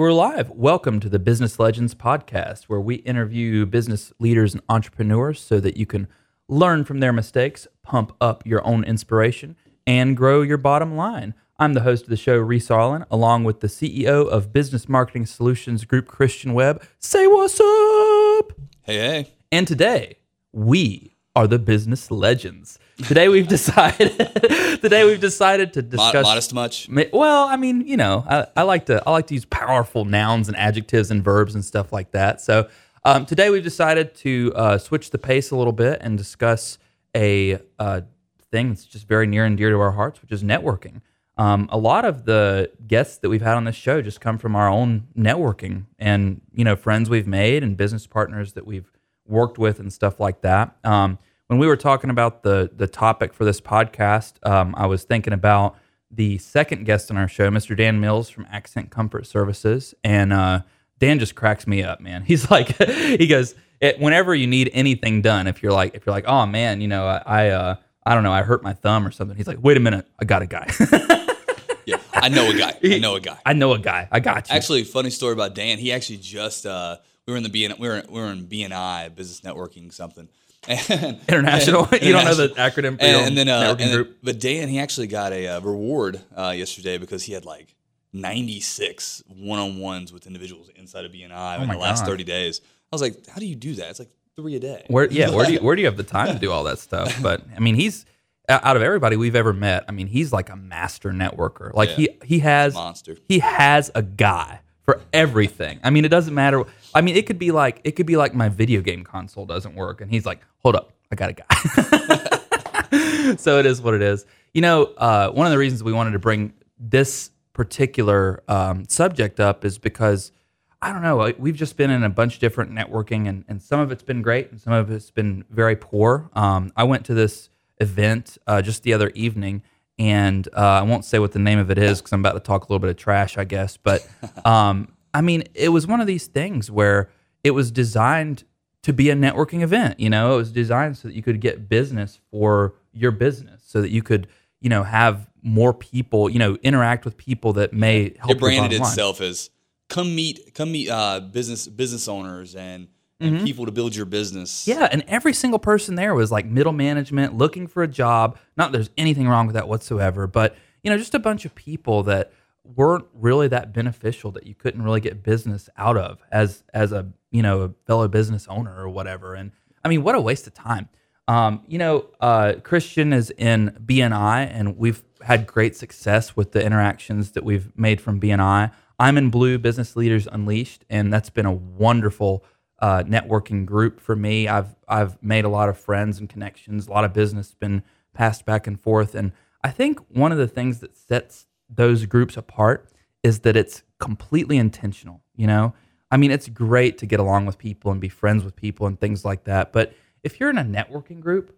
we're live. Welcome to the Business Legends podcast, where we interview business leaders and entrepreneurs so that you can learn from their mistakes, pump up your own inspiration, and grow your bottom line. I'm the host of the show, Reese Arlen, along with the CEO of Business Marketing Solutions Group, Christian Webb. Say what's up! Hey, hey. And today, we are the business legends. Today we've decided. today we've decided to discuss. modest much? Well, I mean, you know, I, I like to I like to use powerful nouns and adjectives and verbs and stuff like that. So um, today we've decided to uh, switch the pace a little bit and discuss a uh, thing that's just very near and dear to our hearts, which is networking. Um, a lot of the guests that we've had on this show just come from our own networking and you know friends we've made and business partners that we've worked with and stuff like that. Um, when we were talking about the the topic for this podcast, um, I was thinking about the second guest on our show, Mr. Dan Mills from Accent Comfort Services, and uh, Dan just cracks me up, man. He's like, he goes, it, whenever you need anything done, if you're like, if you're like, oh man, you know, I, I, uh, I don't know, I hurt my thumb or something. He's like, wait a minute, I got a guy. Yeah, I know a guy. I know a guy. I know a guy. I got you. Actually, funny story about Dan. He actually just uh, we were in the BN, we were we were in BNI business networking something. And, International. and- you don't know the acronym And, and then uh, networking and then- but Dan he actually got a uh, reward uh, yesterday because he had like 96 one-on-ones with individuals inside of BNI in Oh my the last God. 30 days. I was like, how do you do that? It's like three a day. Where yeah, where do you where do you have the time to do all that stuff? But I mean, he's out of everybody we've ever met. I mean, he's like a master networker. Like he he has Monster. He has a guy for everything. I mean, it doesn't matter. I mean, it could be like it could be like my video game console doesn't work, and he's like, "Hold up, I got a guy." so it is what it is. You know, uh, one of the reasons we wanted to bring this particular um, subject up is because I don't know. We've just been in a bunch of different networking, and, and some of it's been great, and some of it's been very poor. Um, I went to this event uh, just the other evening, and uh, I won't say what the name of it is because I'm about to talk a little bit of trash, I guess. But um, I mean, it was one of these things where it was designed to be a networking event. You know, it was designed so that you could get business for your business, so that you could, you know, have more people, you know, interact with people that may help. it branded your bottom line. itself as come meet come meet uh, business business owners and, and people to build your business. Mm-hmm. Yeah, and every single person there was like middle management looking for a job. Not that there's anything wrong with that whatsoever, but you know, just a bunch of people that weren't really that beneficial that you couldn't really get business out of as as a you know a fellow business owner or whatever. And I mean, what a waste of time. Um, you know, uh, Christian is in BNI, and we've had great success with the interactions that we've made from BNI. I'm in Blue Business Leaders Unleashed, and that's been a wonderful uh, networking group for me. I've I've made a lot of friends and connections. A lot of business been passed back and forth, and I think one of the things that sets those groups apart is that it's completely intentional. You know, I mean, it's great to get along with people and be friends with people and things like that, but if you're in a networking group,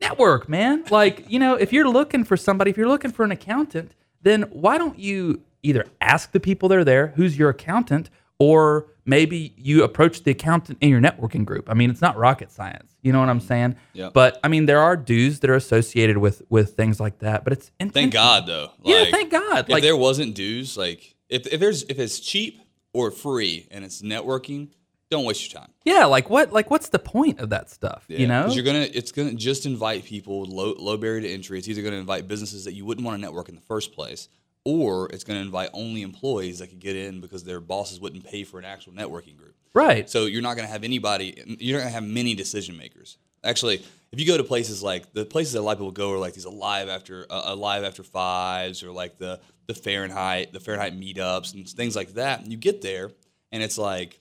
network, man. Like, you know, if you're looking for somebody, if you're looking for an accountant, then why don't you either ask the people that are there who's your accountant, or maybe you approach the accountant in your networking group. I mean, it's not rocket science. You know what I'm mm. saying? Yeah. But I mean, there are dues that are associated with with things like that. But it's Thank. God though. Yeah, thank God. If Like, there wasn't dues, like if, if there's if it's cheap or free and it's networking, don't waste your time. yeah, like what? Like what's the point of that stuff? You know? you're gonna it's gonna just invite people with low low barrier to entry. It's either gonna invite businesses that you wouldn't want to network in the first place, or it's gonna invite only employees that could get in because their bosses wouldn't pay for an actual networking group. right. So you're not going to have anybody. You're not going to have many decision makers. Actually, if you go to places like the places that a lot of people go are like these alive after uh, alive after fives or like the the Fahrenheit the Fahrenheit meetups and things like that. And you get there and it's like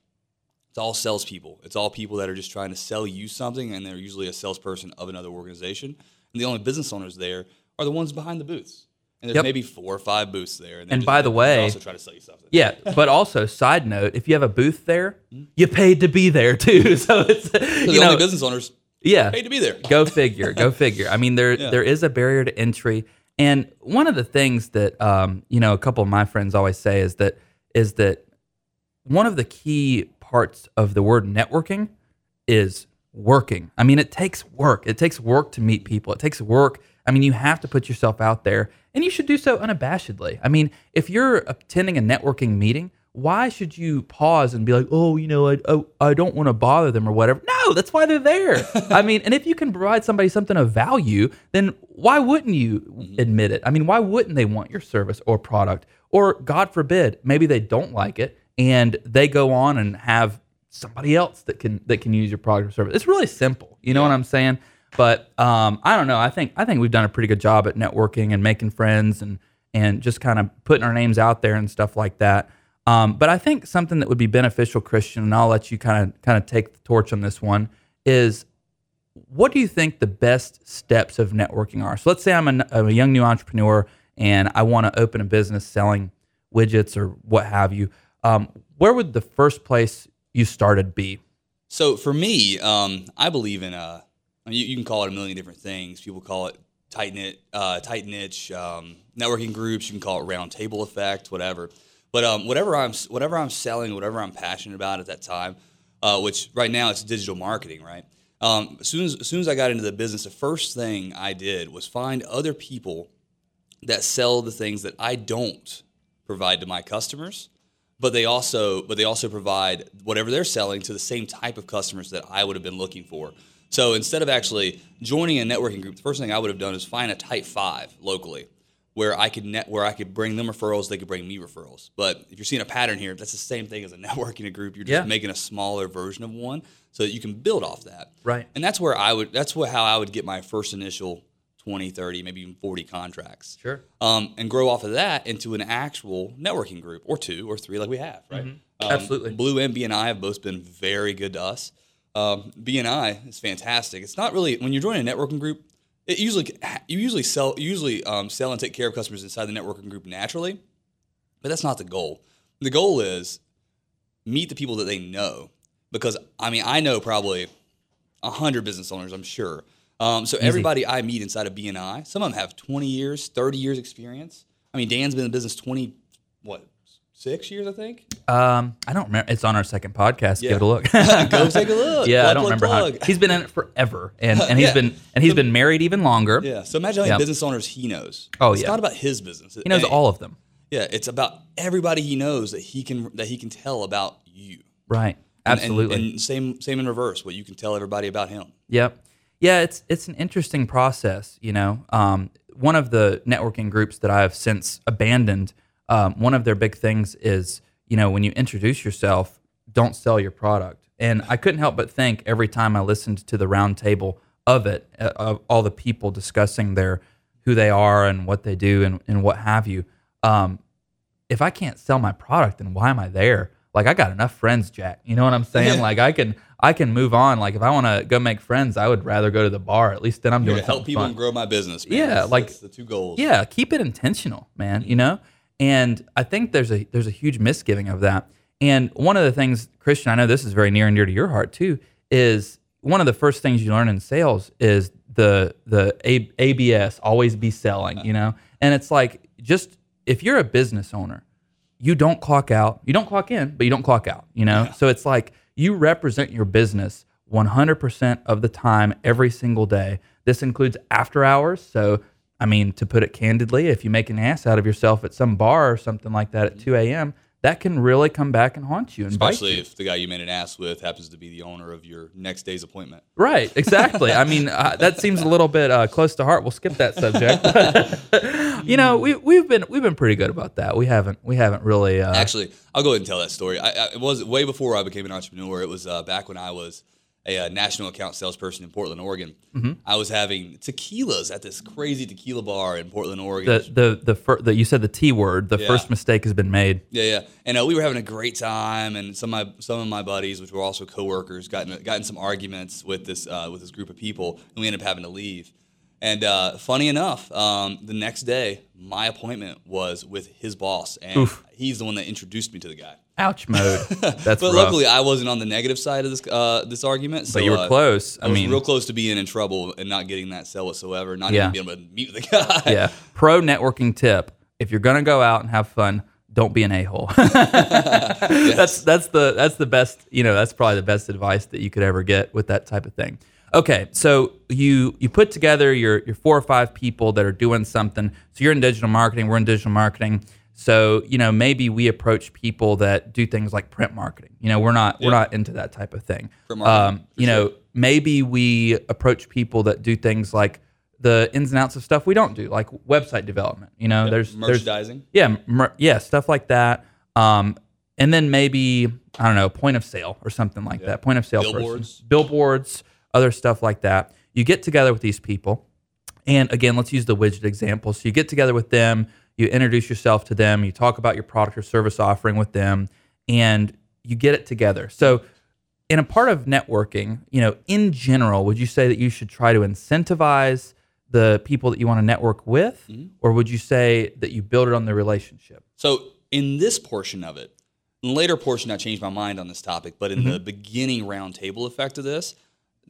it's all salespeople. It's all people that are just trying to sell you something, and they're usually a salesperson of another organization. And the only business owners there are the ones behind the booths. And there's Yep. maybe four or five booths there. they're And just- by the way- also try to sell you something. Yeah, but also side note, if you have a booth there, Hmm? you paid to be there too. So it's So you the know, only business owners yeah, paid to be there. go figure go figure i mean there Yeah. there is a barrier to entry and one of the things that um, you know a couple of my friends always say is that is that one of the key parts of the word networking is working i mean it takes work it takes work to meet people it takes work i mean you have to put yourself out there and you should do so unabashedly i mean if you're attending a networking meeting why should you pause and be like, oh, you know, I, I, I don't want to bother them or whatever? No, that's why they're there. I mean, and if you can provide somebody something of value, then why wouldn't you admit it? I mean, why wouldn't they want your service or product? Or God forbid, maybe they don't like it and they go on and have somebody else that can that can use your product or service. It's really simple. You know what I'm saying? But um, I don't know. I think I think we've done a pretty good job at networking and making friends and and just kind of putting our names out there and stuff like that. Um, but I think something that would be beneficial, Christian, and I'll let you kind of kind of take the torch on this one is what do you think the best steps of networking are? So let's say I'm a, I'm a young new entrepreneur and I want to open a business selling widgets or what have you. Um, where would the first place you started be? So for me, um, I believe in uh, Mean, you, you can call it a million different things. People call it tight knit, uh, tight niche um, networking groups. You can call it round table effect, whatever. But um, whatever I'm whatever I'm selling, whatever I'm passionate about at that time, uh, which right now it's digital marketing, right? Um, as soon as as soon as I got into the business, the first thing I did was find other people that sell the things that I don't provide to my customers, but they also but they also provide whatever they're selling to the same type of customers that I would have been looking for. So instead of actually joining a networking group, the first thing I would have done is find a type five locally where I could net where I could bring them referrals, they could bring me referrals. But if you're seeing a pattern here, that's the same thing as a networking a group. You're just Yeah. making a smaller version of one so that you can build off that. Right. And that's where I would that's what how I would get my first initial 20, 30, maybe even 40 contracts. Sure. Um, and grow off of that into an actual networking group or two or three like we have, right? Um, Absolutely. Blue MB and I have both been very good to us. Um, BNI is fantastic. It's not really when you're joining a networking group. It usually you usually sell you usually um, sell and take care of customers inside the networking group naturally, but that's not the goal. The goal is meet the people that they know because I mean I know probably hundred business owners. I'm sure. Um, so everybody I meet inside of BNI, some of them have 20 years, 30 years experience. I mean Dan's been in business 20 what six years I think. Um, I don't remember. It's on our second podcast. Yeah. Give it a look. Go take a look. yeah, Plug, I don't plug, remember how. He's been in it forever, and and he's Yeah. been and he's been married even longer. Yeah. So imagine how many Yep. business owners he knows. Oh, it's yeah. not about his business. He knows all of them. Yeah, it's about everybody he knows that he can that he can tell about you. Right. And- Absolutely. And, and same same in reverse, what you can tell everybody about him. Yep. Yeah, it's it's an interesting process. You know, um, one of the networking groups that I have since abandoned. Um, one of their big things is you know when you introduce yourself, don't sell your product. And I couldn't help but think every time I listened to the roundtable of it, uh, of all the people discussing their who they are and what they do and, and what have you. Um, if I can't sell my product, then why am I there? Like I got enough friends, Jack. You know what I'm saying? Yeah. Like I can I can move on. Like if I want to go make friends, I would rather go to the bar. At least then I'm Here doing to help people fun. and grow my business. Man. Yeah, That's- like- that's the two goals. Yeah, keep it intentional, man. You know, and I think there's a there's a huge misgiving of that. And one of the things, Christian, I know this is very near and dear to your heart too, is one of the first things you learn in sales is the the A- ABS, always be selling. You know, and it's like just if you're a business owner, you don't clock out, you don't clock in, but you don't clock out. You know, so it's like you represent your business 100% of the time, every single day. This includes after hours. So, I mean, to put it candidly, if you make an ass out of yourself at some bar or something like that at 2 a.m., that can really come back and haunt you and bite Especially you. if the guy you made an ass with happens to be the owner of your next day's appointment. Right, exactly. I mean, uh, that seems a little bit uh, close to heart. We'll skip that subject. you know, we, we've been we've been pretty good about that. We haven't we haven't really. Uh, Actually, I'll go ahead and tell that story. I, I, it was way before I became an entrepreneur. It was uh, back when I was a, uh national account salesperson in Portland, Oregon. Mm-hmm. I was having tequilas at this crazy tequila bar in Portland, Oregon. the the the, fir- the you said the T word. The Yeah. first mistake has been made. Yeah, yeah, and uh, we were having a great time, and some of my some of my buddies, which were also coworkers, got in, got in some arguments with this uh, with this group of people, and we ended up having to leave. And uh, funny enough, um, the next day, my appointment was with his boss, and Oof. he's the one that introduced me to the guy. Ouch mode. That's but rough. luckily, I wasn't on the negative side of this uh, this argument. So, But you were uh, close. I I, was mean- real close to being in trouble and not getting that sell whatsoever, not Yeah. even being able to meet with the guy. yeah. Pro networking tip: if you're gonna go out and have fun, don't be an a hole. That's that's the that's the best. You know, that's probably the best advice that you could ever get with that type of thing. Okay, so you you put together your your four or five people that are doing something. So you're in digital marketing. We're in digital marketing. So, you know, maybe we approach people that do things like print marketing. You know, we're not we're not into that type of thing. Um, you know, sure. maybe we approach people that do things like the ins and outs of stuff we don't do, like website development. You know, there's there's merchandising. yeah, mer- yeah, stuff like that. Um, and then maybe I don't know, point of sale or something like that. Point of sale person. Billboards. billboards, other stuff like that. You get together with these people, and again, let's use the widget example. So you get together with them, you introduce yourself to them, you talk about your product or service offering with them, and you get it together. So in a part of networking, you know, in general, would you say that you should try to incentivize the people that you want to network with, or would you say that you build it on the relationship? So in this portion of it, in the later portion, I changed my mind on this topic. But in Mm-hmm. the beginning roundtable effect of this,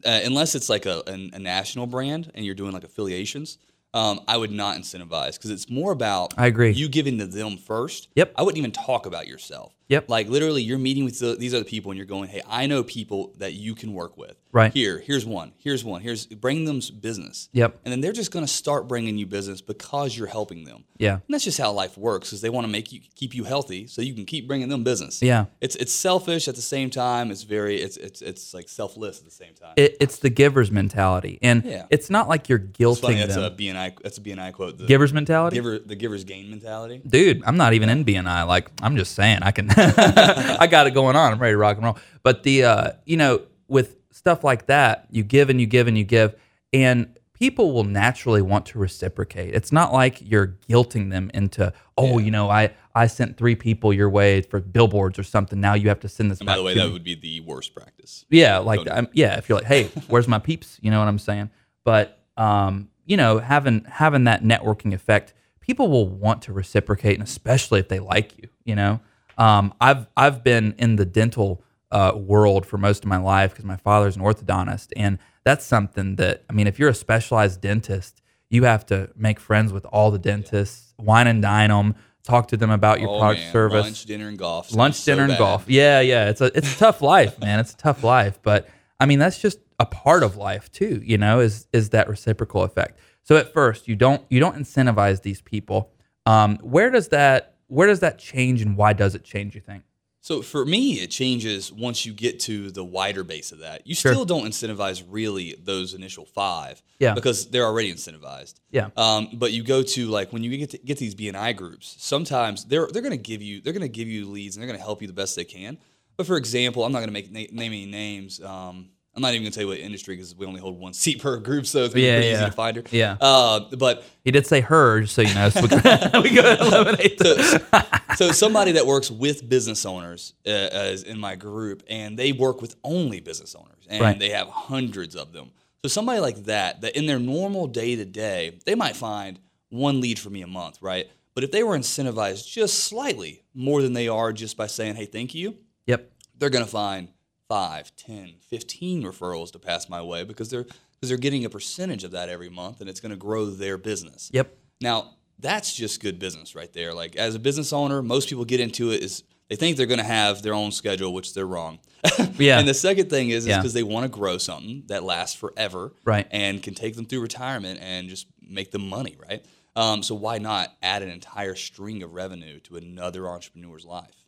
uh, unless it's like a, a, a national brand and you're doing like affiliations, um, I would not incentivize because it's more about I agree. you giving to them first. Yep. I wouldn't even talk about yourself. Yep. Like literally, you're meeting with the, these other people and you're going, "Hey, I know people that you can work with. Right. Here, here's one. Here's one. Here's bring them business. Yep. And then they're just going to start bringing you business because you're helping them. Yeah. And that's just how life works because they want to make you keep you healthy so you can keep bringing them business. Yeah. It's it's selfish at the same time. It's very it's it's it's like selfless at the same time. It, it's the giver's mentality, and Yeah. it's not like you're it's funny. guilting That's a. BNI. That's a BNI quote. The giver's mentality. giver the giver's gain mentality. dude, I'm not even in BNI. Like, I'm just saying, I can, I got it going on. I'm ready to rock and roll. But the, uh, you know, with stuff like that, you give and you give and you give, and people will naturally want to reciprocate. It's not like you're guilting them into, oh, you know, I, I sent three people your way for billboards or something. Now you have to send this And back by the way, that me. would be the worst practice. Yeah, like I'm, yeah, if you're like, hey, where's my peeps? You know what I'm saying? But um, you know, having having that networking effect, people will want to reciprocate, and especially if they like you. You know, um, I've I've been in the dental uh, world for most of my life because my father's an orthodontist, and that's something that I mean, if you're a specialized dentist, you have to make friends with all the dentists, wine and dine them, talk to them about your Oh, product man. service lunch, dinner, and golf. lunch, Sounds so dinner, and golf. Yeah, yeah. It's a it's a tough life, man. It's a tough life, but I mean that's just a part of life too. You know, is is that reciprocal effect? So at first, you don't you don't incentivize these people. Um, where does that where does that change, and why does it change? You think? So for me, it changes once you get to the wider base of that. You Sure. still don't incentivize really those initial five, Yeah. because they're already incentivized. Yeah. Um, but you go to like when you get to get these BNI groups, sometimes they're they're going to give you they're going to give you leads and they're going to help you the best they can. But for example, I'm not going to make na- name any names. Um, I'm not even going to tell you what industry because we only hold one seat per group, so it's gonna Yeah, be pretty yeah. easy to find her. Yeah. Uh, but He did say her, just so you know. So we, we go eliminate the, so somebody that works with business owners uh, is in my group and they work with only business owners and Right. they have hundreds of them so somebody like that that in their normal day to day they might find one lead for me a month right but if they were incentivized just slightly more than they are just by saying hey thank you Yep. they're going to find 5 10 15 referrals to pass my way because they're because they're getting a percentage of that every month and it's going to grow their business Yep. now, that's just good business right there. Like as a business owner, most people get into it is they think they're going to have their own schedule, which they're wrong. Yeah. and the second thing is Yeah. because they want to grow something that lasts forever, Right. And can take them through retirement and just make them money, right? Um, so why not add an entire string of revenue to another entrepreneur's life?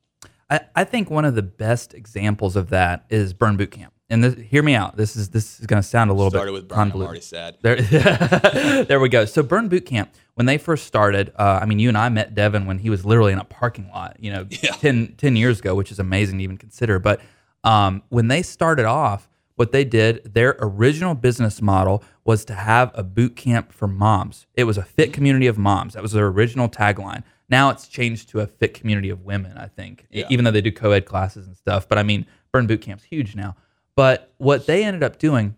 I, I think one of the best examples of that is Burn Boot Camp. And this, hear me out. This is this is going to sound a little Started bit with Burn. I'm already sad. There, there we go. So Burn Boot Camp, when they first started, uh, I mean, you and I met Devan when he was literally in a parking lot, you know, Yeah. 10, 10 years ago, which is amazing to even consider. But um, when they started off, what they did, their original business model was to have a boot camp for moms. It was a fit community of moms. That was their original tagline. Now it's changed to a fit community of women, I think, Yeah. even though they do co ed classes and stuff. But I mean, Burn Boot Camp's huge now. But what they ended up doing,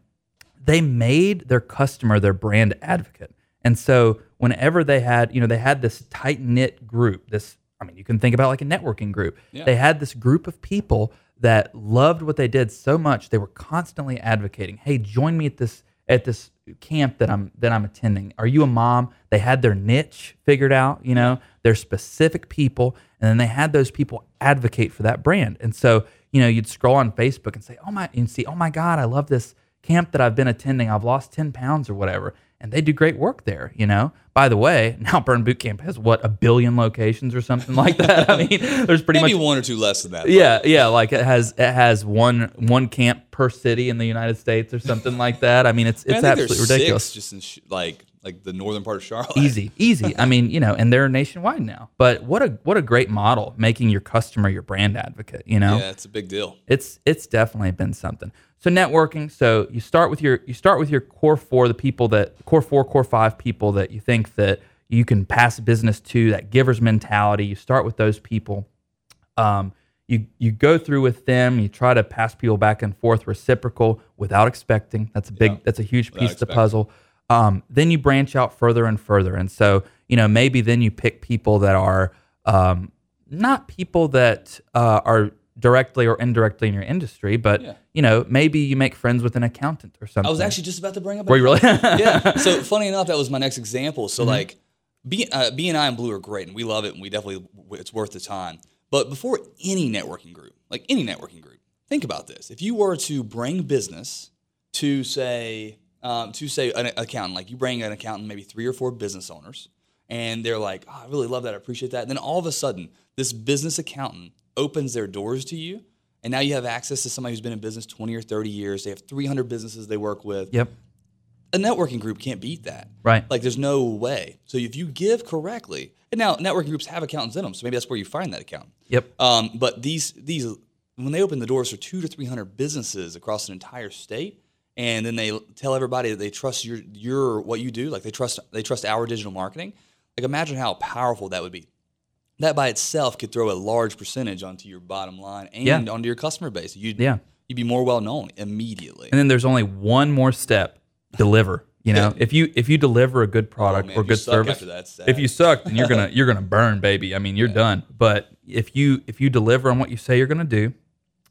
they made their customer their brand advocate. And so whenever they had, you know, they had this tight knit group, this, I mean, you can think about like a networking group. Yeah. They had this group of people that loved what they did so much they were constantly advocating, "Hey, join me at this at this camp that I'm that I'm attending. Are you a mom?" They had their niche figured out, you know, their specific people, and then they had those people advocate for that brand. And so, you know, you'd scroll on Facebook and say, "Oh my," and see, "Oh my God, I love this camp that I've been attending. I've lost ten pounds or whatever." and they do great work there. You know. By the way, now Burn Boot Camp has what a billion locations or something like that. I mean, there's pretty Maybe much one or two less than that. but- yeah, yeah, like it has it has one one camp per city in the United States or something like that. I mean, it's it's absolutely there's ridiculous. Just in sh- like like the northern part of Charlotte. Easy, easy. I mean, you know, and they're nationwide now. But what a what a great model, making your customer your brand advocate. You know, Yeah, it's a big deal. it's it's definitely been something. So networking. So you start with your you start with your core four, the people that core four, core five people that you think that you can pass business to, that givers mentality. You start with those people. Um, you you go through with them. You try to pass people back and forth, reciprocal, without expecting. That's a big. Yeah. That's a huge piece of the puzzle. Um, then you branch out further and further, and so you know maybe then you pick people that are um, not people that uh, are directly or indirectly in your industry, but Yeah. you know maybe you make friends with an accountant or something. I was actually just about to bring up. Were you really? yeah. So funny enough, that was my next example. Mm-hmm. So like, B, uh, B and I and Blue are great, and we love it, and we definitely it's worth the time. But before any networking group, like any networking group, think about this: if you were to bring business to say um, to say an accountant, like you bring an accountant, maybe three or four business owners, and they're like, oh, "I really love that, I appreciate that," and then all of a sudden, this business accountant opens their doors to you. And now you have access to somebody who's been in business 20 or 30 years. They have 300 businesses they work with yep. a networking group can't beat that. Right. Like there's no way. So if you give correctly, and now networking groups have accountants in them, so maybe that's where you find that accountant. Yep. Um, but these these when they open the doors for two to three hundred businesses across an entire state, and then they tell everybody that they trust your your what you do, like they trust they trust our digital marketing. Like imagine how powerful that would be. That by itself could throw a large percentage onto your bottom line and Yeah. onto your customer base. You'd, Yeah. you'd be more well known immediately. And then there's only one more step: deliver. You know, Yeah. if you if you deliver a good product Oh, man, or good service, that, if you suck, then you're gonna you're gonna burn, baby. I mean, you're done. But if you if you deliver on what you say you're gonna do,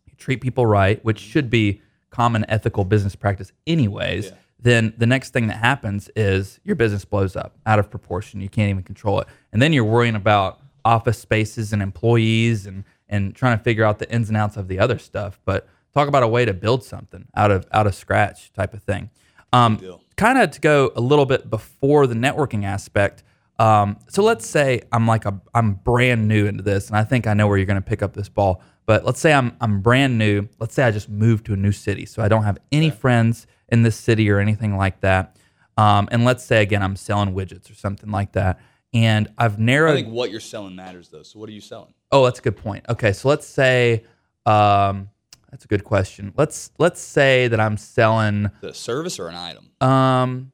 you treat people right, which should be common ethical business practice, anyways. Yeah. Then the next thing that happens is your business blows up out of proportion. You can't even control it, and then you're worrying about office spaces and employees and and trying to figure out the ins and outs of the other stuff. But talk about a way to build something out of out of scratch type of thing. Um, kind of to go a little bit before the networking aspect. Um, so let's say I'm like a I'm brand new into this, and I think I know where you're going to pick up this ball. But let's say I'm I'm brand new. Let's say I just moved to a new city, so I don't have any friends in this city or anything like that. Um, and let's say again I'm selling widgets or something like that, and I've narrowed. I think what you're selling matters though. So what are you selling? Oh, that's a good point. Okay, so let's say um, that's a good question. Let's let's say that I'm selling The service or an item? um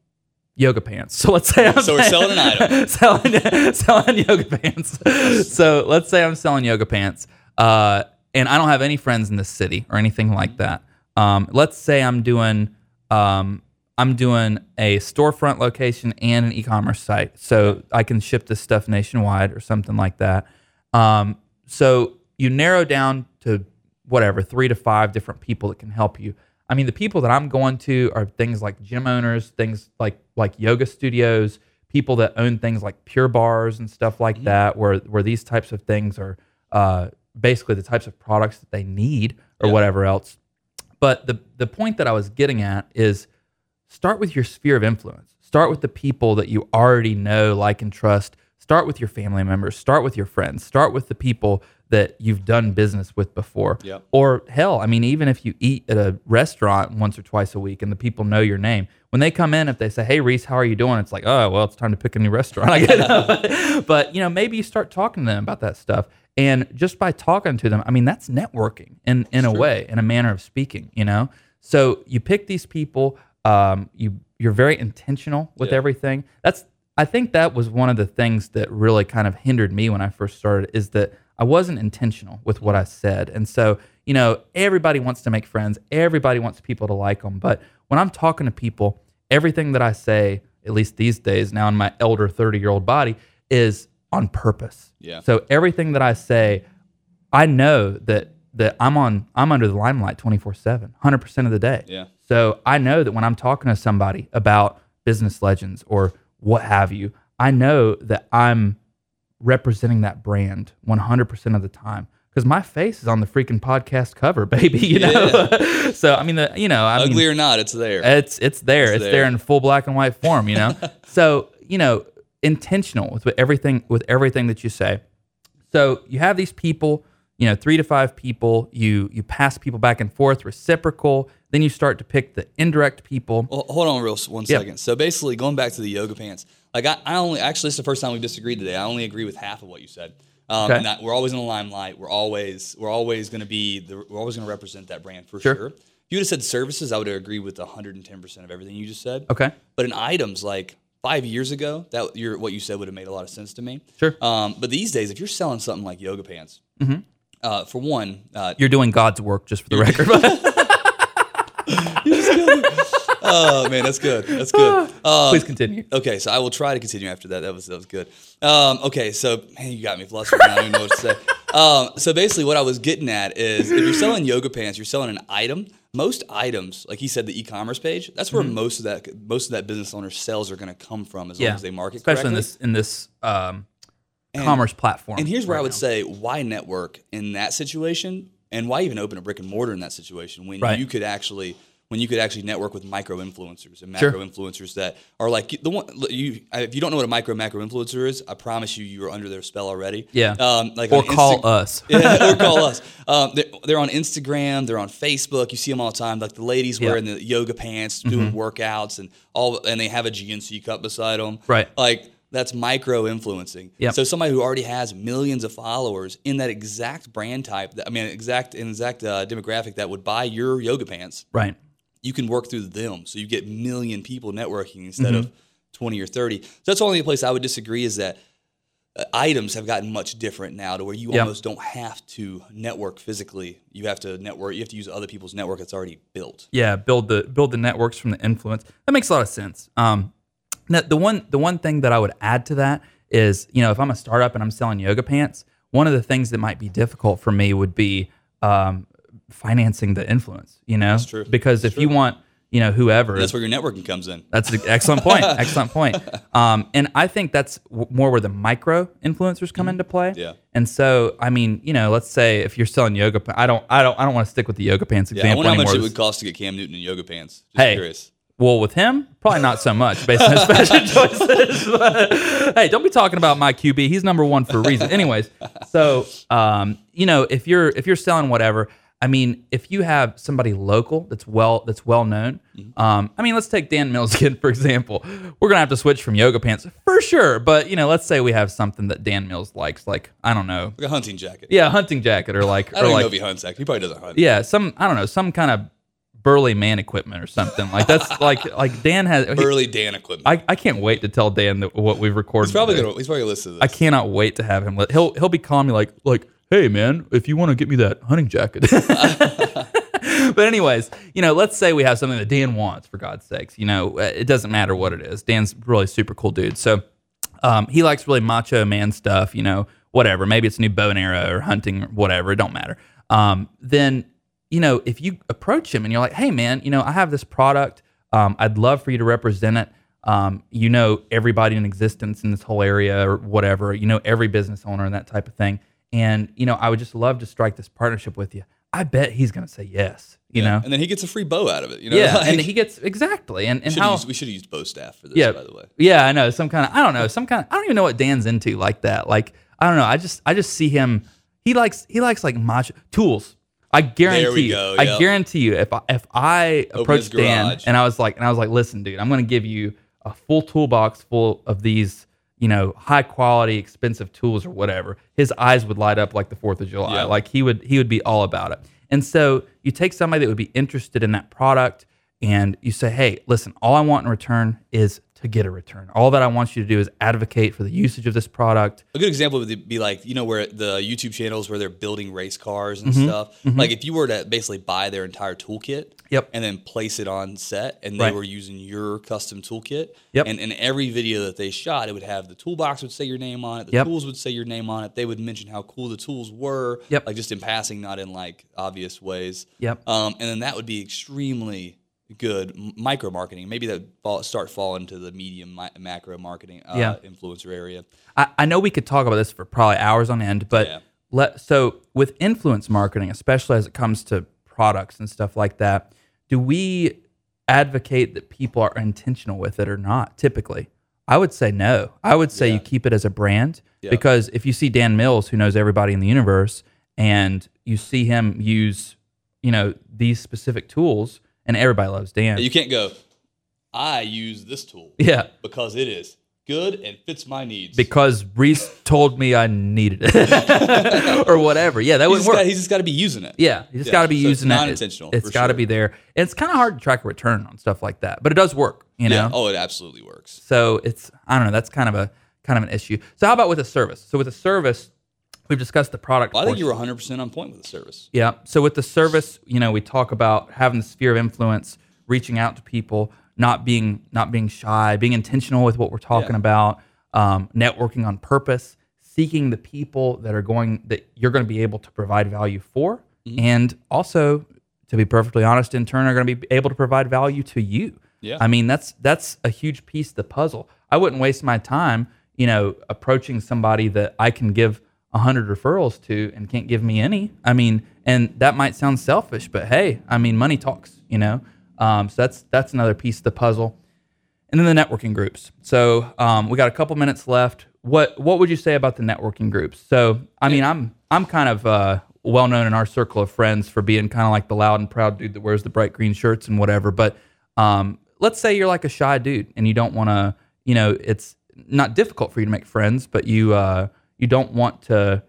yoga pants. So let's say I'm So we're selling an item. selling selling yoga pants. so let's say I'm selling yoga pants. Uh and I don't have any friends in the city or anything like that. Um, let's say I'm doing um, I'm doing a storefront location and an e-commerce site, so I can ship this stuff nationwide or something like that. Um, so you narrow down to whatever three to five different people that can help you. I mean, the people that I'm going to are things like gym owners, things like like yoga studios, people that own things like Pure Barres and stuff like that, where where these types of things are uh, basically the types of products that they need or Yeah. whatever else. But the the point that I was getting at is start with your sphere of influence. Start with the people that you already know, like, and trust. Start with your family members. Start with your friends. Start with the people that you've done business with before. Yep. Or hell, I mean, even if you eat at a restaurant once or twice a week and the people know your name, when they come in, if they say, "Hey, Reese, how are you doing?" It's like, "Oh, well, it's time to pick a new restaurant." I get but you know, maybe you start talking to them about that stuff, and just by talking to them, I mean, that's networking in in a way, in a manner of speaking. You know, so you pick these people. Um, you you're very intentional with Yeah. everything. That's I think that was one of the things that really kind of hindered me when I first started is that I wasn't intentional with what I said. And so, you know, everybody wants to make friends, everybody wants people to like them. But when I'm talking to people, everything that I say, at least these days, now in my elder 30 year old body, is on purpose. Yeah. So everything that I say, I know that that I'm on I'm under the limelight 24/7, 100% of the day. Yeah. So I know that when I'm talking to somebody about business legends or what have you, I know that I'm representing that brand 100% of the time because my face is on the freaking podcast cover, baby. You know, so I mean, the, you know, I Ugly mean, or not, it's there. it's it's there. It's, there. there. in full black and white form. You know, so you know, intentional with everything with everything that you say. So you have these people, you know, three to five people. You you pass people back and forth, reciprocal. Then you start to pick the indirect people. Well, hold on, real one Yeah. second. So basically, going back to the yoga pants, like I, I only actually it's the first time we've disagreed today. I only agree with half of what you said. Um, Okay. and that we're always in the limelight. We're always we're always going to be the, we're always going to represent that brand for Sure. sure. If you would have said services, I would have agreed with 110 percent of everything you just said. Okay, But in items, like five years ago, that your what you said would have made a lot of sense to me. Sure. Um, but these days, if you're selling something like yoga pants, uh, for one, uh, you're doing God's work, just for the record. oh man, that's good. That's good. Um, Please continue. Okay, so I will try to continue after that. That was that was good. Um, okay, so man, you got me flustered. now. I don't even know what to say. Um, so basically, what I was getting at is if you're selling yoga pants, you're selling an item. Most items, like he said, the e-commerce page. That's where most of that most of that business owner sales are going to come from, as long as they market especially correctly. in this in this um, commerce platform. And here's where right I would now. say why network in that situation, and why even open a brick and mortar in that situation when Right. you could actually when you could actually network with micro influencers and Sure. macro influencers that are like the one you. If you don't know what a micro macro influencer is, I promise you, you are under their spell already. Yeah. Um, like or call Insta- us. yeah, or call us. Um, they're, they're on Instagram. They're on Facebook. You see them all the time. Like the ladies Yeah. Mm-hmm. wearing the yoga pants, doing workouts, and all, and they have a GNC cup beside them. Right. Like that's micro influencing. Yep. So somebody who already has millions of followers in that exact brand type, that, I mean, exact exact uh, demographic that would buy your yoga pants, right. You can work through them. So you get million people networking instead Mm-hmm. of twenty or thirty. So that's the only place I would disagree is that uh, items have gotten much different now to where you Yep. almost don't have to network physically. You have to network. You have to use other people's network that's already built. yeah build the build the networks from the influence that makes a lot of sense um now the one the one thing that i would add to that is you know if i'm a startup and i'm selling yoga pants one of the things that might be difficult for me would be um financing the influence you know That's true. because if you want you know whoever That's where your networking comes in. that's an excellent point. Excellent point. Um, and I think that's w- more where the micro influencers come into play. Yeah. And so, I mean, you know, let's say if you're selling yoga, I don't, I don't, I don't want to stick with the yoga pants Yeah, I example wonder how much it would cost to get Cam Newton in yoga pants. Just Hey. curious. Well, with him, probably not so much based on his fashion choices. But, hey, don't be talking about my QB. He's number one for a reason. Anyways, so um, you know, if you're if you're selling whatever, I mean, if you have somebody local that's well that's well known, Mm-hmm. um, I mean, let's take Dan Mills again for example. We're gonna have to switch from yoga pants for sure. But you know, let's say we have something that Dan Mills likes, like I don't know, Like a hunting jacket. yeah, a hunting jacket or like I or don't even like know if he hunts. Actually, he probably doesn't hunt. yeah, some I don't know, some kind of burly man equipment or something like that's like like Dan has. he- Dan equipment. I, I can't wait to tell Dan that what we've recorded. he's probably today. gonna. He's probably gonna listen to I cannot wait to have him. He'll he'll be calling me like like, hey man, if you want to get me that hunting jacket. but anyways, you know, let's say we have something that Dan wants for God's sakes. You know, uh, it doesn't matter what it is. Dan's really super cool dude. So um, he likes really macho man stuff. You know, whatever. Maybe it's a new bow and arrow or hunting, or whatever. It don't matter. Um, then you know, if you approach him and you're like, hey man, you know, I have this product. Um, I'd love for you to represent it. Um, you know everybody in existence in this whole area or whatever. You know every business owner and that type of thing. And you know, I would just love to strike this partnership with you. I bet he's going to say yes. You know, and then he gets a free bow out of it. You know, yeah, Like, and he gets exactly. And and how use, we should have used bow staff for this. yeah, by the way. Yeah, I know. Some kind of I don't know, some kind of I don't even know what Dan's into like that. Like I don't know. I just I just see him he likes he likes like macho tools. I guarantee we you. go, I guarantee you if I, if I approached Dan and I was like and I was like, "Listen, dude, I'm going to give you a full toolbox full of these, you know, high quality expensive tools or whatever." His eyes would light up like the 4th of July. Yeah. Like he would he would be all about it. And so you take somebody that would be interested in that product and you say, hey, listen, all I want in return is to get a return. All that I want you to do is advocate for the usage of this product. A good example would be like you know where the YouTube channels where they're building race cars and Mm-hmm. stuff. Like if you were to basically buy their entire toolkit, Yep. and then place it on set, and they Right. were using your custom toolkit, Yep. and in every video that they shot, it would have the toolbox would say your name on it, the Yep. tools would say your name on it. They would mention how cool the tools were, Yep. like just in passing, not in like obvious ways. Yep. Um, and then that would be extremely good micro marketing. Maybe that fall, start falling to the medium mi- macro marketing uh, Yeah. influencer area. I, I know we could talk about this for probably hours on end, but Yeah. let so with influence marketing, especially as it comes to products and stuff like that, do we advocate that people are intentional with it or not? Typically, I would say no. I would say Yeah. you keep it as a brand because if you see Dan Mills, who knows everybody in the universe, and you see him use, you know, these specific tools, and everybody loves Dan. You can't go. I use this tool yeah, because it is good and fits my needs. because Reese told me I needed it or whatever. Yeah, that he's wouldn't work. got, he's just got to be using it. Yeah, you just Yeah, got to be so it's using it. non-intentional, It's got to sure. be there. And it's kind of hard to track a return on stuff like that, but it does work. You know. Yeah. Oh, it absolutely works. So it's I don't know. That's kind of a kind of an issue. So how about with a service? So with a service, we've discussed the product. Well, I think you were 100 percent on point with the service. Yeah. So with the service, you know, we talk about having the sphere of influence, reaching out to people, not being not being shy, being intentional with what we're talking Yeah. about, um, networking on purpose, seeking the people that are going that you're going to be able to provide value for, Mm-hmm. and also, to be perfectly honest, in turn, are going to be able to provide value to you. Yeah. I mean, that's that's a huge piece of the puzzle. I wouldn't waste my time, you know, approaching somebody that I can give a hundred referrals to and can't give me any. I mean, and that might sound selfish, but hey, I mean, money talks, you know. Um, so that's that's another piece of the puzzle. And then the networking groups. So um, we got a couple minutes left. What what would you say about the networking groups? So I mean, I'm I'm kind of uh, well known in our circle of friends for being kind of like the loud and proud dude that wears the bright green shirts and whatever. But um, let's say you're like a shy dude and you don't want to, you know, it's not difficult for you to make friends, but you uh, you don't want to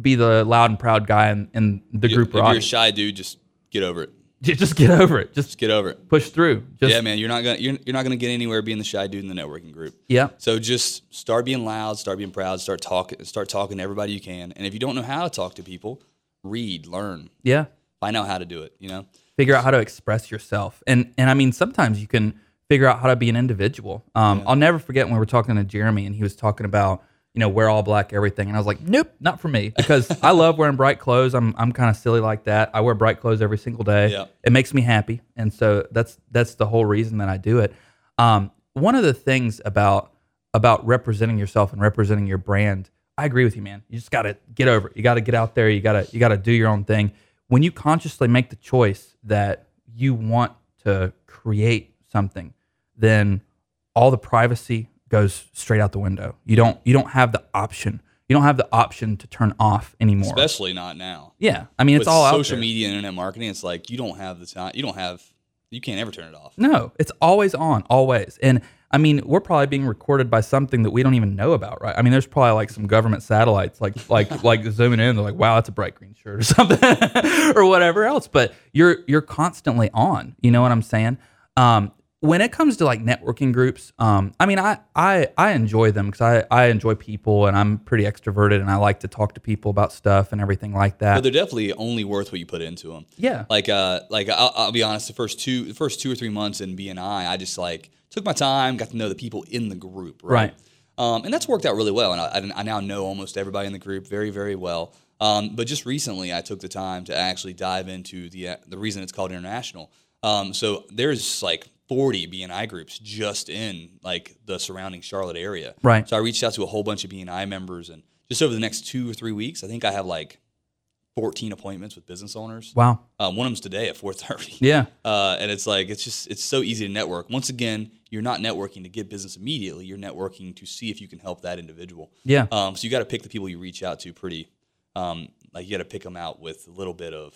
be the loud and proud guy in, in the You- group if you're a shy dude, just get over it. Just get over it. Just Just get over it. push through. Just, yeah, man, you're not gonna you're, you're not gonna get anywhere being the shy dude in the networking group. Yeah. So just start being loud, start being proud, start talking, start talking to everybody you can. And if you don't know how to talk to people, read, learn, Yeah. find out how to do it. You know, figure out how to express yourself and and i mean sometimes you can figure out how to be an individual um, i'll never forget when we were talking to jeremy and he was talking about you know wear all black everything. And i was like nope not for me. Because i love wearing bright clothes. I'm, I'm kind of silly like that. I wear bright clothes every single day. Yeah. it makes me happy. And so that's that's the whole reason that i do it. Um, one of the things about about representing yourself and representing your brand i agree with you man. You just got to get over it. You got to get out there. You got to you got to do your own thing. When you consciously make the choice that you want to create something then all the privacy goes straight out the window you don't you don't have the option you don't have the option to turn off anymore especially not now. yeah i mean it's With all out social media and internet marketing. It's like you don't have the time. You don't have. You can't ever turn it off. No, it's always on, always. And I mean, we're probably being recorded by something that we don't even know about, right? I mean, there's probably like some government satellites, like like like zooming in. They're like, "Wow, that's a bright green shirt" or something, or whatever else. But you're you're constantly on. You know what I'm saying? Um, when it comes to like networking groups, um, I mean, I I I enjoy them because I I enjoy people and I'm pretty extroverted and I like to talk to people about stuff and everything like that. But they're definitely only worth what you put into them. yeah, Like, uh, like I'll, I'll be honest. The first two, the first two or three months in BNI, I just like took my time, got to know the people in the group, right? Right. Um, and that's worked out really well. And I, I, now know almost everybody in the group very, very well. Um, but just recently, I took the time to actually dive into the the reason it's called international. Um, so there's like 40 BNI groups just in like the surrounding Charlotte area. Right. So I reached out to a whole bunch of BNI members, and just over the next two or three weeks, I think I have like 14 appointments with business owners. wow, Um, one of them's today at 4:30. yeah, Uh, and it's like it's just it's so easy to network. Once again, you're not networking to get business immediately. You're networking to see if you can help that individual. yeah, Um, so you got to pick the people you reach out to pretty. Um, like you got to pick them out with a little bit of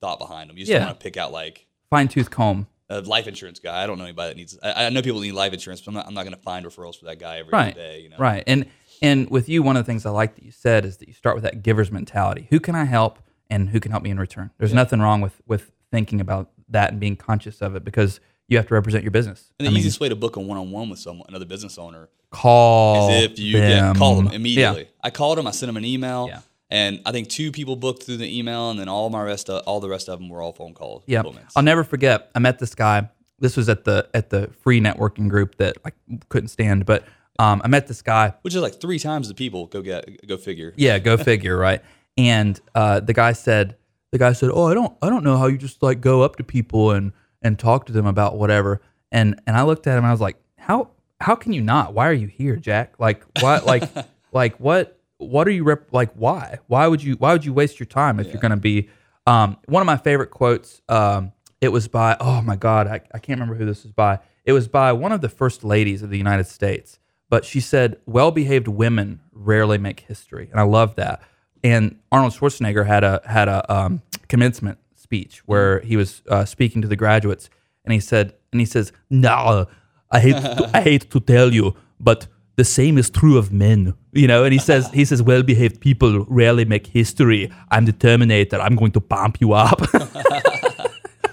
thought behind them. You just Yeah. want to pick out like fine tooth comb. A life insurance guy. I don't know anybody that needs. I, I know people need life insurance, but I'm not. I'm not going to find referrals for that guy every Right. day. You know. Right. And and with you, one of the things I like that you said is that you start with that giver's mentality. Who can I help and who can help me in return? There's nothing wrong with with thinking about that and being conscious of it because you have to represent your business. And I the mean, easiest way to book a one-on-one with someone, another business owner, call is if you them. yeah, call them Yeah. immediately. I called them. I sent them an email. And I think two people booked through the email, and then all my rest, of, all the rest of them were all phone calls. Yeah. I'll never forget. I met this guy. This was at the at the free networking group that I couldn't stand, but um, I met this guy which is like three times the people. Go get, go figure. Yeah, go figure, right? And uh, the guy said, the guy said, "Oh, I don't, I don't know how you just like go up to people and and talk to them about whatever." And and I looked at him, and I was like, "How how can you not? Why are you here, Jack? Like what? Like like what? What are you rep- like? Why? Why would you? Why would you waste your time if you're going to be? Um, one of my favorite quotes. Um, it was by oh my god, I, I can't remember who this was by. It was by one of the first ladies of the United States, but she said, "Well-behaved women rarely make history," and I love that. And Arnold Schwarzenegger had a had a um, commencement speech where he was uh, speaking to the graduates, and he said, and he says, "No, I hate to, I hate to tell you, but the same is true of men." You know, and he says he says, "Well-behaved people rarely make history. I'm the Terminator. I'm going to pump you up."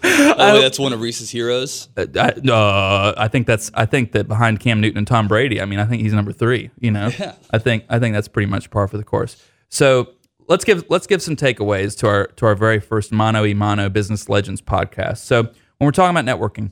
Oh, wait, that's one of Reese's heroes. Uh, I, uh, I think that's I think that behind Cam Newton and Tom Brady, I mean, I think he's number three. You know, Yeah. I think I think that's pretty much par for the course. So let's give let's give some takeaways to our to our very first Mono e Mono Business Legends podcast. So when we're talking about networking,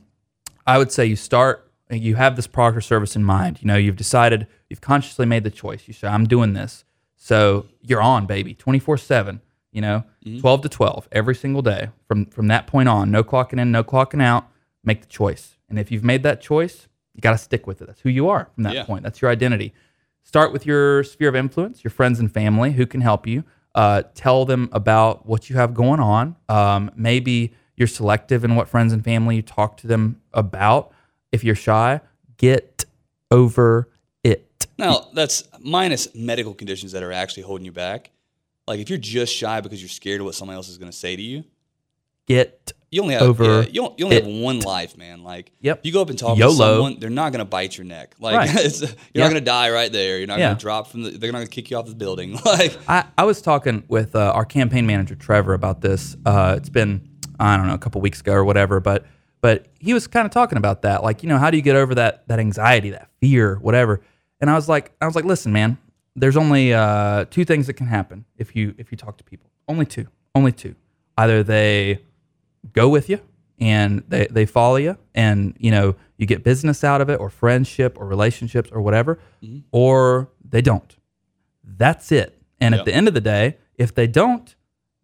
I would say you start you have this product or service in mind. You know, you've decided you've consciously made the choice. You say, I'm doing this. So you're on, baby, 24 seven. You know, 12 to 12 every single day. From from that point on, no clocking in, no clocking out. Make the choice. And if you've made that choice, you got to stick with it. That's who you are from that Yeah. point. That's your identity. Start with your sphere of influence, your friends and family who can help you. Uh, tell them about what you have going on. Um, maybe you're selective in what friends and family you talk to them about. If you're shy, get over it. Now, that's minus medical conditions that are actually holding you back. Like if you're just shy because you're scared of what somebody else is going to say to you, Get you only have Over yeah, you, you only it. have one life, man. Like Yep. if you go up and talk YOLO. to someone, they're not going to bite your neck. Like Right. you're Yeah. not going to die right there. You're not Yeah. going to drop from the. They're not going to kick you off the building. Like I, I was talking with uh, our campaign manager Trevor about this. Uh, it's been I don't know a couple weeks ago or whatever, but but he was kind of talking about that. Like you know, how do you get over that that anxiety, that fear, whatever? And I was like, I was like, listen, man, there's only uh, two things that can happen if you if you talk to people. Only two. Only two. Either they go with you and they, they follow you and you know you get business out of it or friendship or relationships or whatever or they don't that's it and Yeah. at the end of the day if they don't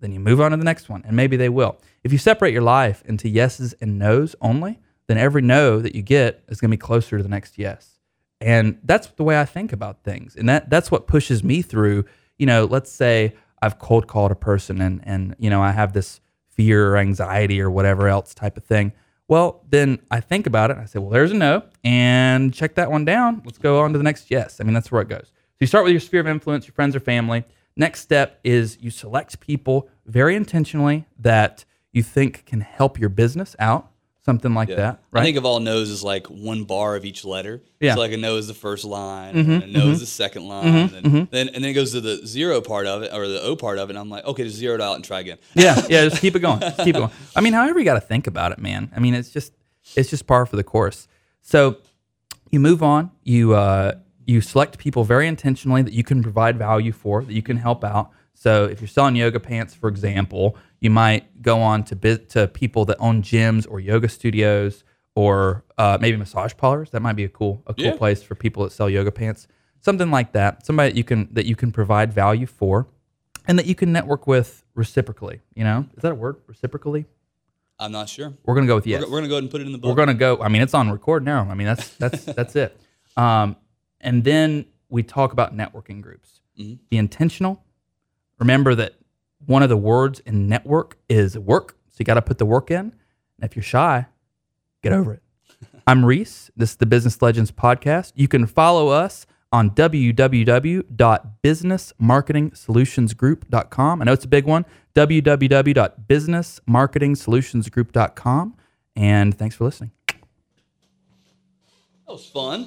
then you move on to the next one and maybe they will. If you separate your life into yeses and nos only then every no that you get is going to be closer to the next yes. And that's the way i think about things and that that's what pushes me through you know let's say i've cold called a person and and you know i have this fear or anxiety or whatever else type of thing. Well then i think about it and i say well there's a no and check that one down. Let's go on to the next yes. I mean that's where it goes. So you start with your sphere of influence your friends or family next step is you select people very intentionally that you think can help your business out something like that I think of all no's as like one bar of each letter. Yeah. Mm-hmm, So like a no is the first line, and a no is the second line, and then and then it goes to the zero part of it or the O part of it. And I'm like, okay, just zero it out and try again. yeah, yeah. Just keep it going. Just keep it going. I mean, however you got to think about it, man. I mean, it's just it's just par for the course. So you move on. You uh, you select people very intentionally that you can provide value for, that you can help out. So if you're selling yoga pants, for example, you might go on to biz- to people that own gyms or yoga studios or uh, maybe massage parlors. That might be a cool a cool Yeah. place for people that sell yoga pants. Something like that. Somebody that you can that you can provide value for and that you can network with reciprocally. You know, is that a word? Reciprocally? I'm not sure. We're gonna go with We're, yes. we're gonna go ahead and put it in the book. We're gonna go. I mean, it's on record now. I mean, that's that's that's it. Um, and then we talk about networking groups. Mhm. Be intentional. Remember that one of the words in network is work. So you got to put the work in. And if you're shy, get over it. I'm Reese. This is the Business Legends podcast. You can follow us on www.businessmarketingsolutionsgroup.com. I know it's a big one. www.businessmarketingsolutionsgroup.com. And thanks for listening. that was fun.